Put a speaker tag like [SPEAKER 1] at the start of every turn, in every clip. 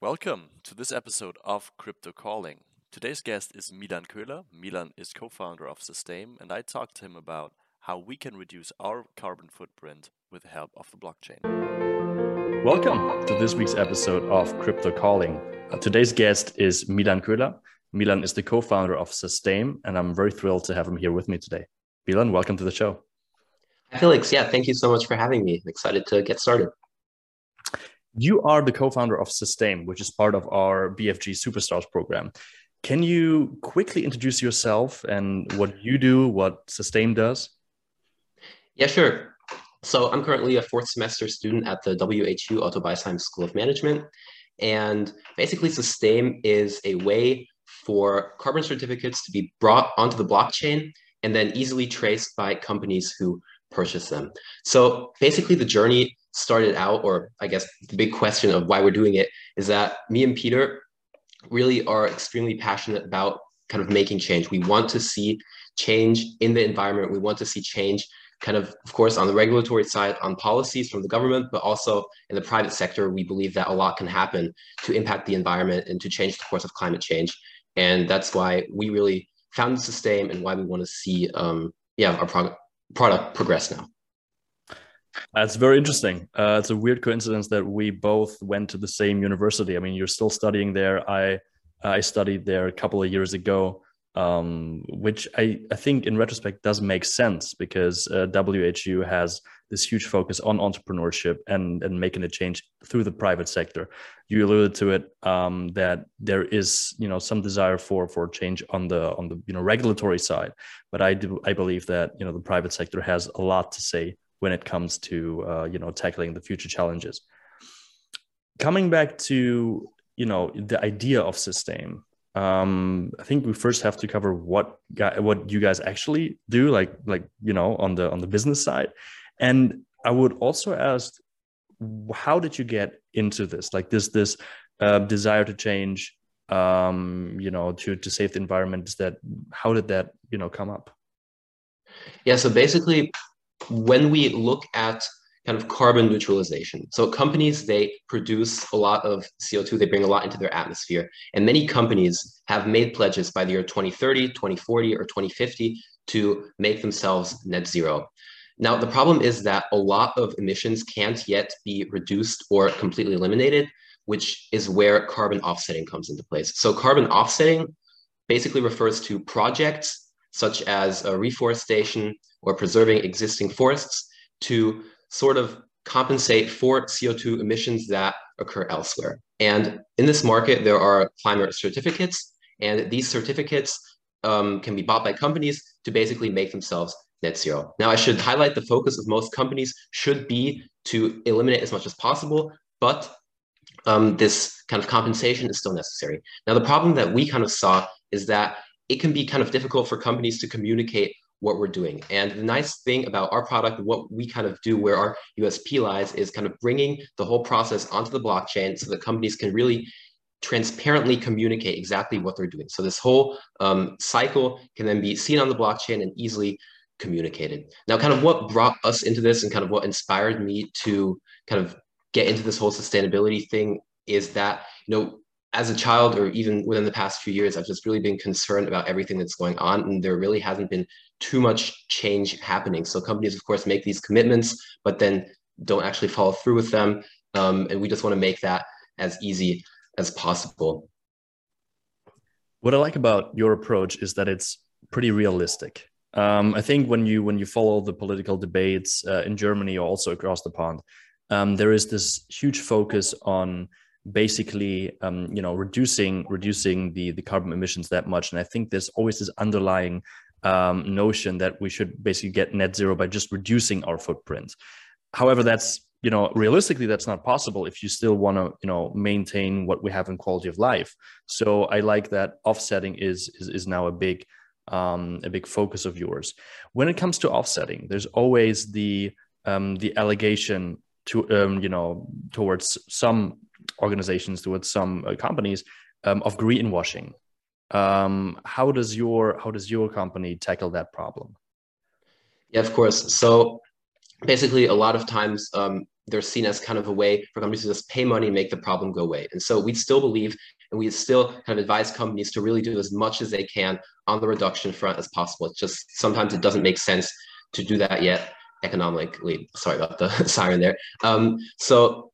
[SPEAKER 1] Welcome to this episode of Crypto Calling. Today's guest is Milan Köhler. Milan is co founder of Sustaim, and I talked to him about how we can reduce our carbon footprint with the help of the blockchain. Welcome to this week's episode of Crypto Calling. Uh, today's guest is Milan Köhler. Milan is the co founder of Sustaim, and I'm very thrilled to have him here with me today. Milan, welcome to the show.
[SPEAKER 2] Felix, yeah, thank you so much for having me. I'm excited to get started.
[SPEAKER 1] You are the co-founder of Sustaim, which is part of our BFG Superstars program. Can you quickly introduce yourself and what you do, what Sustaim does?
[SPEAKER 2] Yeah, sure. So I'm currently a fourth semester student at the WHU Otto Beisheim School of Management. And basically Sustain is a way for carbon certificates to be brought onto the blockchain and then easily traced by companies who purchase them. So basically the journey started out, or I guess the big question of why we're doing it is that me and Peter really are extremely passionate about kind of making change. We want to see change in the environment. We want to see change kind of, of course, on the regulatory side, on policies from the government, but also in the private sector, we believe that a lot can happen to impact the environment and to change the course of climate change. And that's why we really found the Sustaim and why we want to see, um, yeah, our product progress now.
[SPEAKER 1] That's very interesting. Uh, it's a weird coincidence that we both went to the same university. I mean, you're still studying there. I I studied there a couple of years ago, um, which I, I think in retrospect does make sense because uh, WHU has this huge focus on entrepreneurship and, and making a change through the private sector. You alluded to it um, that there is you know some desire for for change on the on the you know regulatory side, but I do I believe that you know the private sector has a lot to say when it comes to uh, you know tackling the future challenges. Coming back to you know the idea of Sustaim, um, I think we first have to cover what what you guys actually do, like like you know on the on the business side, and I would also ask, how did you get into this? Like this this uh, desire to change, um, you know, to to save the environment. Is that how did that you know come up?
[SPEAKER 2] Yeah, so basically, when we look at kind of carbon neutralization. So companies, they produce a lot of CO2, they bring a lot into their atmosphere. And many companies have made pledges by the year 2030, 2040, or 2050 to make themselves net zero. Now, the problem is that a lot of emissions can't yet be reduced or completely eliminated, which is where carbon offsetting comes into place. So carbon offsetting basically refers to projects such as reforestation or preserving existing forests to sort of compensate for CO2 emissions that occur elsewhere. And in this market, there are climate certificates, and these certificates um, can be bought by companies to basically make themselves net zero. Now, I should highlight the focus of most companies should be to eliminate as much as possible, but um, this kind of compensation is still necessary. Now, the problem that we kind of saw is that it can be kind of difficult for companies to communicate what we're doing. And the nice thing about our product, what we kind of do, where our USP lies, is kind of bringing the whole process onto the blockchain so that companies can really transparently communicate exactly what they're doing. So this whole um, cycle can then be seen on the blockchain and easily communicated. Now, kind of what brought us into this and kind of what inspired me to kind of get into this whole sustainability thing is that, you know, as a child or even within the past few years, I've just really been concerned about everything that's going on. And there really hasn't been too much change happening. So companies, of course, make these commitments, but then don't actually follow through with them. Um, and we just want to make that as easy as possible.
[SPEAKER 1] What I like about your approach is that it's pretty realistic. Um, I think when you when you follow the political debates uh, in Germany or also across the pond, um, there is this huge focus on basically um, you know reducing reducing the the carbon emissions that much. And i think there's always this underlying um, notion that we should basically get net zero by just reducing our footprint. However that's you know realistically that's not possible if you still want to you know maintain what we have in quality of life. So i like that offsetting is is, is now a big um, a big focus of yours. When it comes to offsetting there's always the um, the allegation to um, you know towards some organizations, towards some uh, companies um, of greenwashing. Um, how does your how does your company tackle that problem?
[SPEAKER 2] Yeah, of course. So basically, a lot of times um, they're seen as kind of a way for companies to just pay money make the problem go away. And so we still believe and we still kind of advise companies to really do as much as they can on the reduction front as possible. It's just sometimes it doesn't make sense to do that yet economically. Sorry about the siren there. Um, so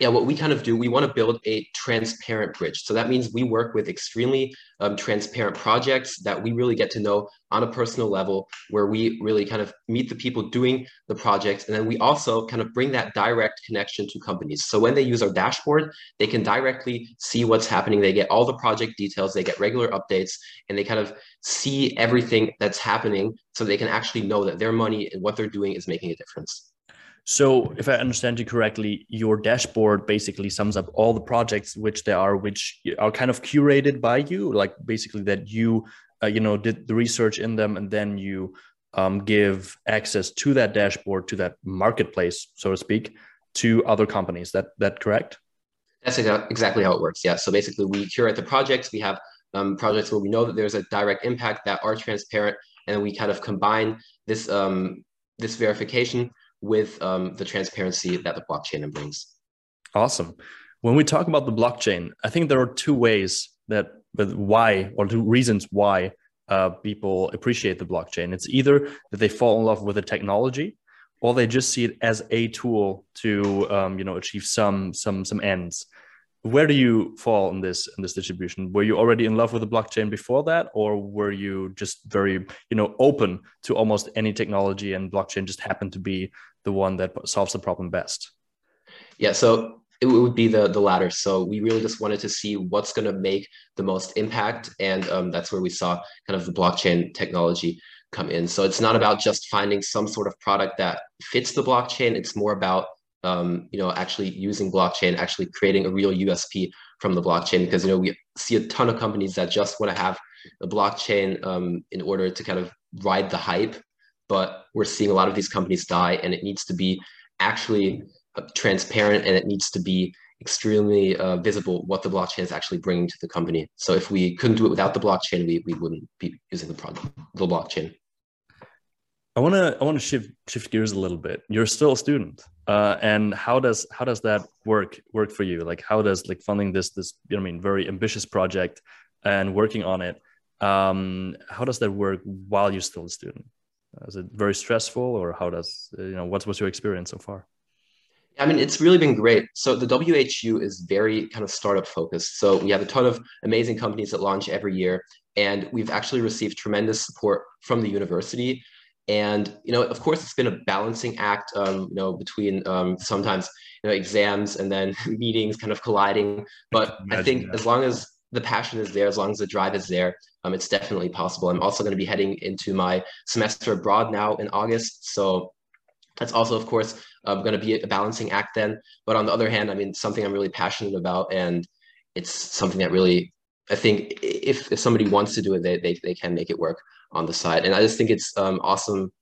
[SPEAKER 2] yeah, what we kind of do, we want to build a transparent bridge. So that means we work with extremely um, transparent projects that we really get to know on a personal level, where we really kind of meet the people doing the projects. And then we also kind of bring that direct connection to companies. So when they use our dashboard, they can directly see what's happening. They get all the project details, they get regular updates, and they kind of see everything that's happening so they can actually know that their money and what they're doing is making a difference.
[SPEAKER 1] So, if I understand you correctly, your dashboard basically sums up all the projects which there are, which are kind of curated by you, like basically that you, uh, you know, did the research in them, and then you um, give access to that dashboard, to that marketplace, so to speak, to other companies. That that correct?
[SPEAKER 2] That's exactly how it works. Yeah. So basically, we curate the projects. We have um, projects where we know that there's a direct impact that are transparent, and we kind of combine this um, this verification with um, the transparency that the blockchain brings.
[SPEAKER 1] Awesome. When we talk about the blockchain, I think there are two ways that, but why, or two reasons why uh, people appreciate the blockchain. It's either that they fall in love with the technology, or they just see it as a tool to, um, you know, achieve some some some ends where do you fall in this in this distribution? Were you already in love with the blockchain before that or were you just very you know open to almost any technology and blockchain just happened to be the one that solves the problem best?
[SPEAKER 2] Yeah so it would be the the latter. So we really just wanted to see what's going to make the most impact and um, that's where we saw kind of the blockchain technology come in. So it's not about just finding some sort of product that fits the blockchain. It's more about um, you know, actually using blockchain, actually creating a real USP from the blockchain. Because you know, we see a ton of companies that just want to have a blockchain um, in order to kind of ride the hype, but we're seeing a lot of these companies die, and it needs to be actually uh, transparent, and it needs to be extremely uh, visible what the blockchain is actually bringing to the company. So if we couldn't do it without the blockchain, we, we wouldn't be using the product, the blockchain.
[SPEAKER 1] I want to I want to shift shift gears a little bit. You're still a student, uh, and how does how does that work work for you? Like how does like funding this this you know I mean very ambitious project and working on it? Um, how does that work while you're still a student? Is it very stressful, or how does you know what's what's your experience so far?
[SPEAKER 2] I mean, it's really been great. So the WHU is very kind of startup focused. So we have a ton of amazing companies that launch every year, and we've actually received tremendous support from the university and you know of course it's been a balancing act um, you know between um, sometimes you know exams and then meetings kind of colliding. But i, I think that. as long as the passion is there as long as the drive is there um, it's definitely possible. I'm also going to be heading into my semester abroad now in august. So that's also of course um, going to be a balancing act then. But on the other hand i mean something i'm really passionate about and it's something that really i think if, if somebody wants to do it they, they, they can make it work on the side. And I just think it's um, awesome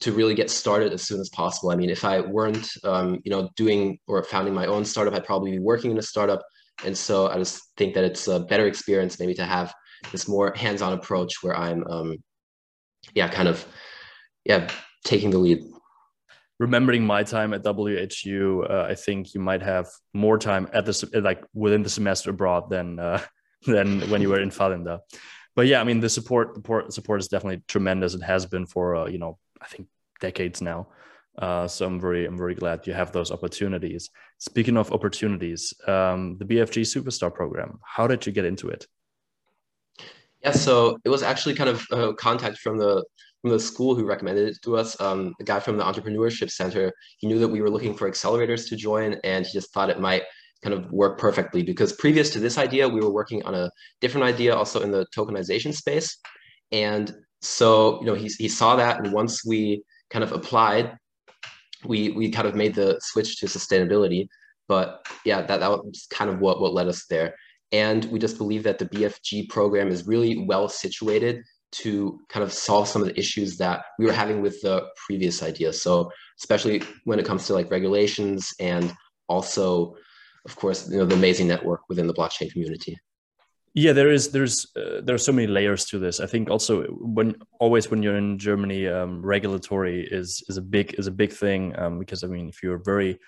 [SPEAKER 2] to really get started as soon as possible. I mean, if I weren't, um, you know, doing or founding my own startup, I'd probably be working in a startup. And so I just think that it's a better experience maybe to have this more hands-on approach where I'm, um, yeah, kind of, yeah, taking the lead.
[SPEAKER 1] Remembering my time at WHU, uh, I think you might have more time at the like within the semester abroad than uh, than when you were in Vallendar but yeah, I mean the support, the support, is definitely tremendous. It has been for uh, you know I think decades now. Uh, so I'm very I'm very glad you have those opportunities. Speaking of opportunities, um, the BFG Superstar program. How did you get into it?
[SPEAKER 2] Yeah, so it was actually kind of a contact from the from the school who recommended it to us. Um, the guy from the entrepreneurship center, he knew that we were looking for accelerators to join, and he just thought it might kind of work perfectly because previous to this idea, we were working on a different idea also in the tokenization space. And so, you know, he, he saw that. And once we kind of applied, we, we kind of made the switch to sustainability. But yeah, that, that was kind of what, what led us there. And we just believe that the BFG program is really well situated to kind of solve some of the issues that we were having with the previous idea. So especially when it comes to like regulations and also of course, you know, the amazing network within the blockchain community.
[SPEAKER 1] Yeah, there is there's uh, there are so many layers to this. I think also when always when you're in Germany, um, regulatory is is a big is a big thing um, because I mean if you're very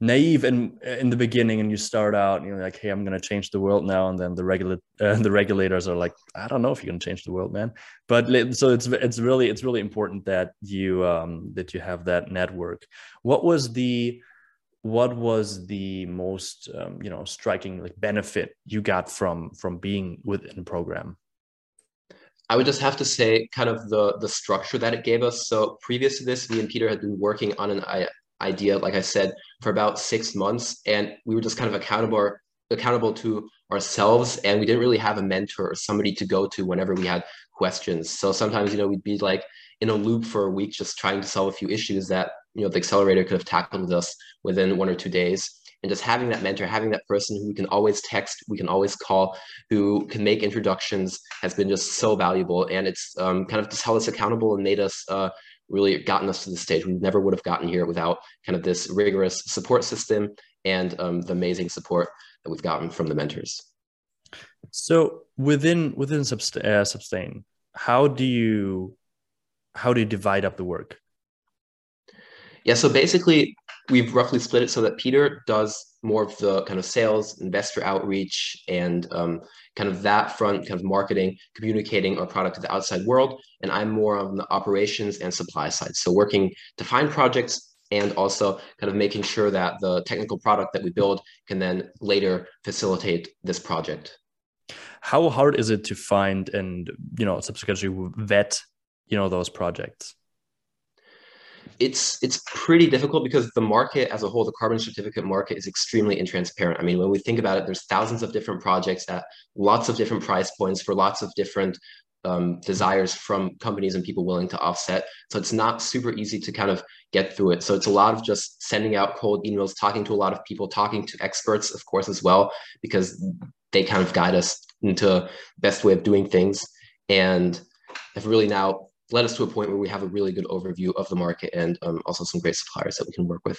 [SPEAKER 1] naive and in the beginning and you start out you know like hey i'm going to change the world now and then the regular uh, the regulators are like i don't know if you're going to change the world man but so it's it's really it's really important that you um that you have that network what was the what was the most um, you know striking like benefit you got from from being within the program
[SPEAKER 2] I would just have to say kind of the the structure that it gave us. So previous to this, me and Peter had been working on an idea, like I said, for about six months, and we were just kind of accountable accountable to ourselves, and we didn't really have a mentor or somebody to go to whenever we had questions. So sometimes, you know, we'd be like in a loop for a week, just trying to solve a few issues that you know the accelerator could have tackled with us within one or two days. And just having that mentor having that person who we can always text we can always call who can make introductions has been just so valuable. And it's um, kind of just held us accountable and made us uh, really gotten us to the stage we never would have gotten here without kind of this rigorous support system and um, the amazing support that we've gotten from the mentors.
[SPEAKER 1] So within within uh, Sustaim how do you how do you divide up the work
[SPEAKER 2] yeah, so basically, we've roughly split it so that Peter does more of the kind of sales, investor outreach, and um, kind of that front, kind of marketing, communicating our product to the outside world. And I'm more on the operations and supply side. So working to find projects and also kind of making sure that the technical product that we build can then later facilitate this project.
[SPEAKER 1] How hard is it to find and, you know, subsequently vet, you know, those projects?
[SPEAKER 2] It's it's pretty difficult because the market as a whole, the carbon certificate market is extremely intransparent. I mean, when we think about it, there's thousands of different projects at lots of different price points for lots of different um, desires from companies and people willing to offset. So it's not super easy to kind of get through it. So it's a lot of just sending out cold emails, talking to a lot of people, talking to experts, of course, as well, because they kind of guide us into best way of doing things. And I've really now led us to a point where we have a really good overview of the market and um, also some great suppliers that we can work with.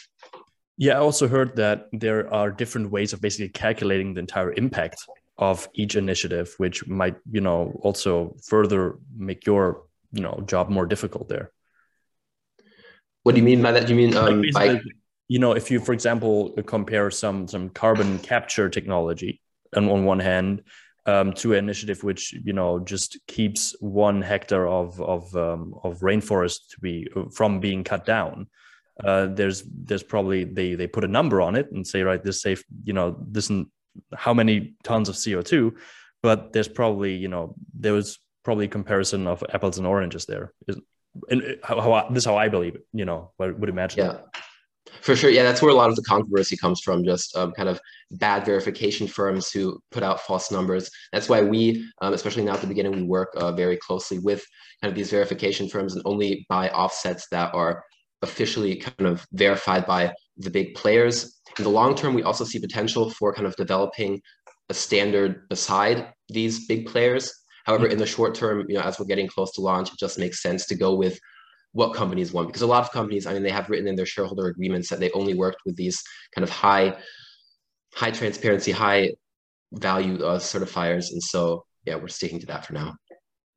[SPEAKER 1] Yeah, I also heard that there are different ways of basically calculating the entire impact of each initiative, which might, you know, also further make your, you know, job more difficult there.
[SPEAKER 2] What do you mean by that? Do you mean um, like by
[SPEAKER 1] you know, if you, for example, compare some some carbon capture technology, and on one hand, um, to an initiative which you know just keeps one hectare of of um, of rainforest to be from being cut down. Uh, there's there's probably they they put a number on it and say right this safe you know this how many tons of CO2, but there's probably you know there was probably a comparison of apples and oranges there. And how, how this is how I believe it. You know, I would imagine.
[SPEAKER 2] Yeah. For sure. Yeah, that's where a lot of the controversy comes from, just um, kind of bad verification firms who put out false numbers. That's why we, um, especially now at the beginning, we work uh, very closely with kind of these verification firms and only buy offsets that are officially kind of verified by the big players. In the long term, we also see potential for kind of developing a standard beside these big players. However, in the short term, you know, as we're getting close to launch, it just makes sense to go with what companies want because a lot of companies i mean they have written in their shareholder agreements that they only worked with these kind of high high transparency high value uh, certifiers. And so yeah we're sticking to that for now.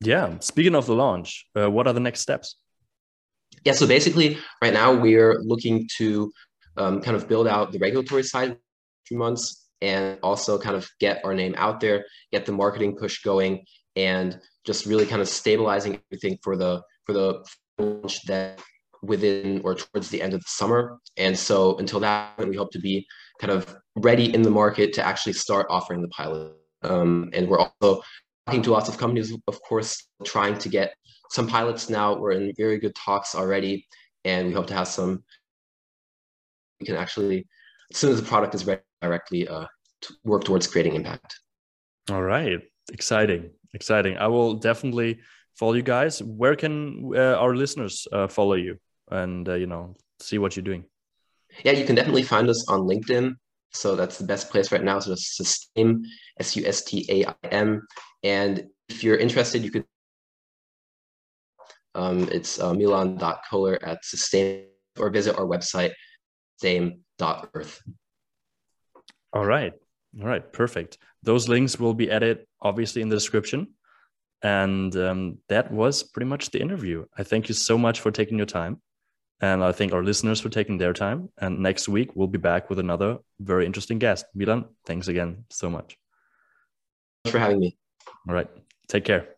[SPEAKER 1] Yeah. Speaking of the launch uh, what are the next steps?
[SPEAKER 2] Yeah so basically right now we're looking to um, kind of build out the regulatory side few months and also kind of get our name out there get the marketing push going and just really kind of stabilizing everything for the for the launch that within or towards the end of the summer. And so until that, we hope to be kind of ready in the market to actually start offering the pilot. Um, and we're also talking to lots of companies, of course, trying to get some pilots now. We're in very good talks already, and we hope to have some. We can actually, as soon as the product is ready, directly uh, to work towards creating impact.
[SPEAKER 1] All right, exciting, exciting. I will definitely follow you guys. Where can uh, our listeners uh, follow you and uh, you know see what you're doing?
[SPEAKER 2] Yeah, you can definitely find us on LinkedIn. So that's the best place right now. So just Sustaim S U S T A I M. And if you're interested, you could. Um, it's uh, milan.kohler at sustaim or visit our website, same.earth.
[SPEAKER 1] All right. All right. Perfect. Those links will be added obviously in the description. And um, that was pretty much the interview. I thank you so much for taking your time. And I thank our listeners for taking their time. And next week, we'll be back with another very interesting guest. Milan, thanks again so much.
[SPEAKER 2] Thanks for having me.
[SPEAKER 1] All right. Take care.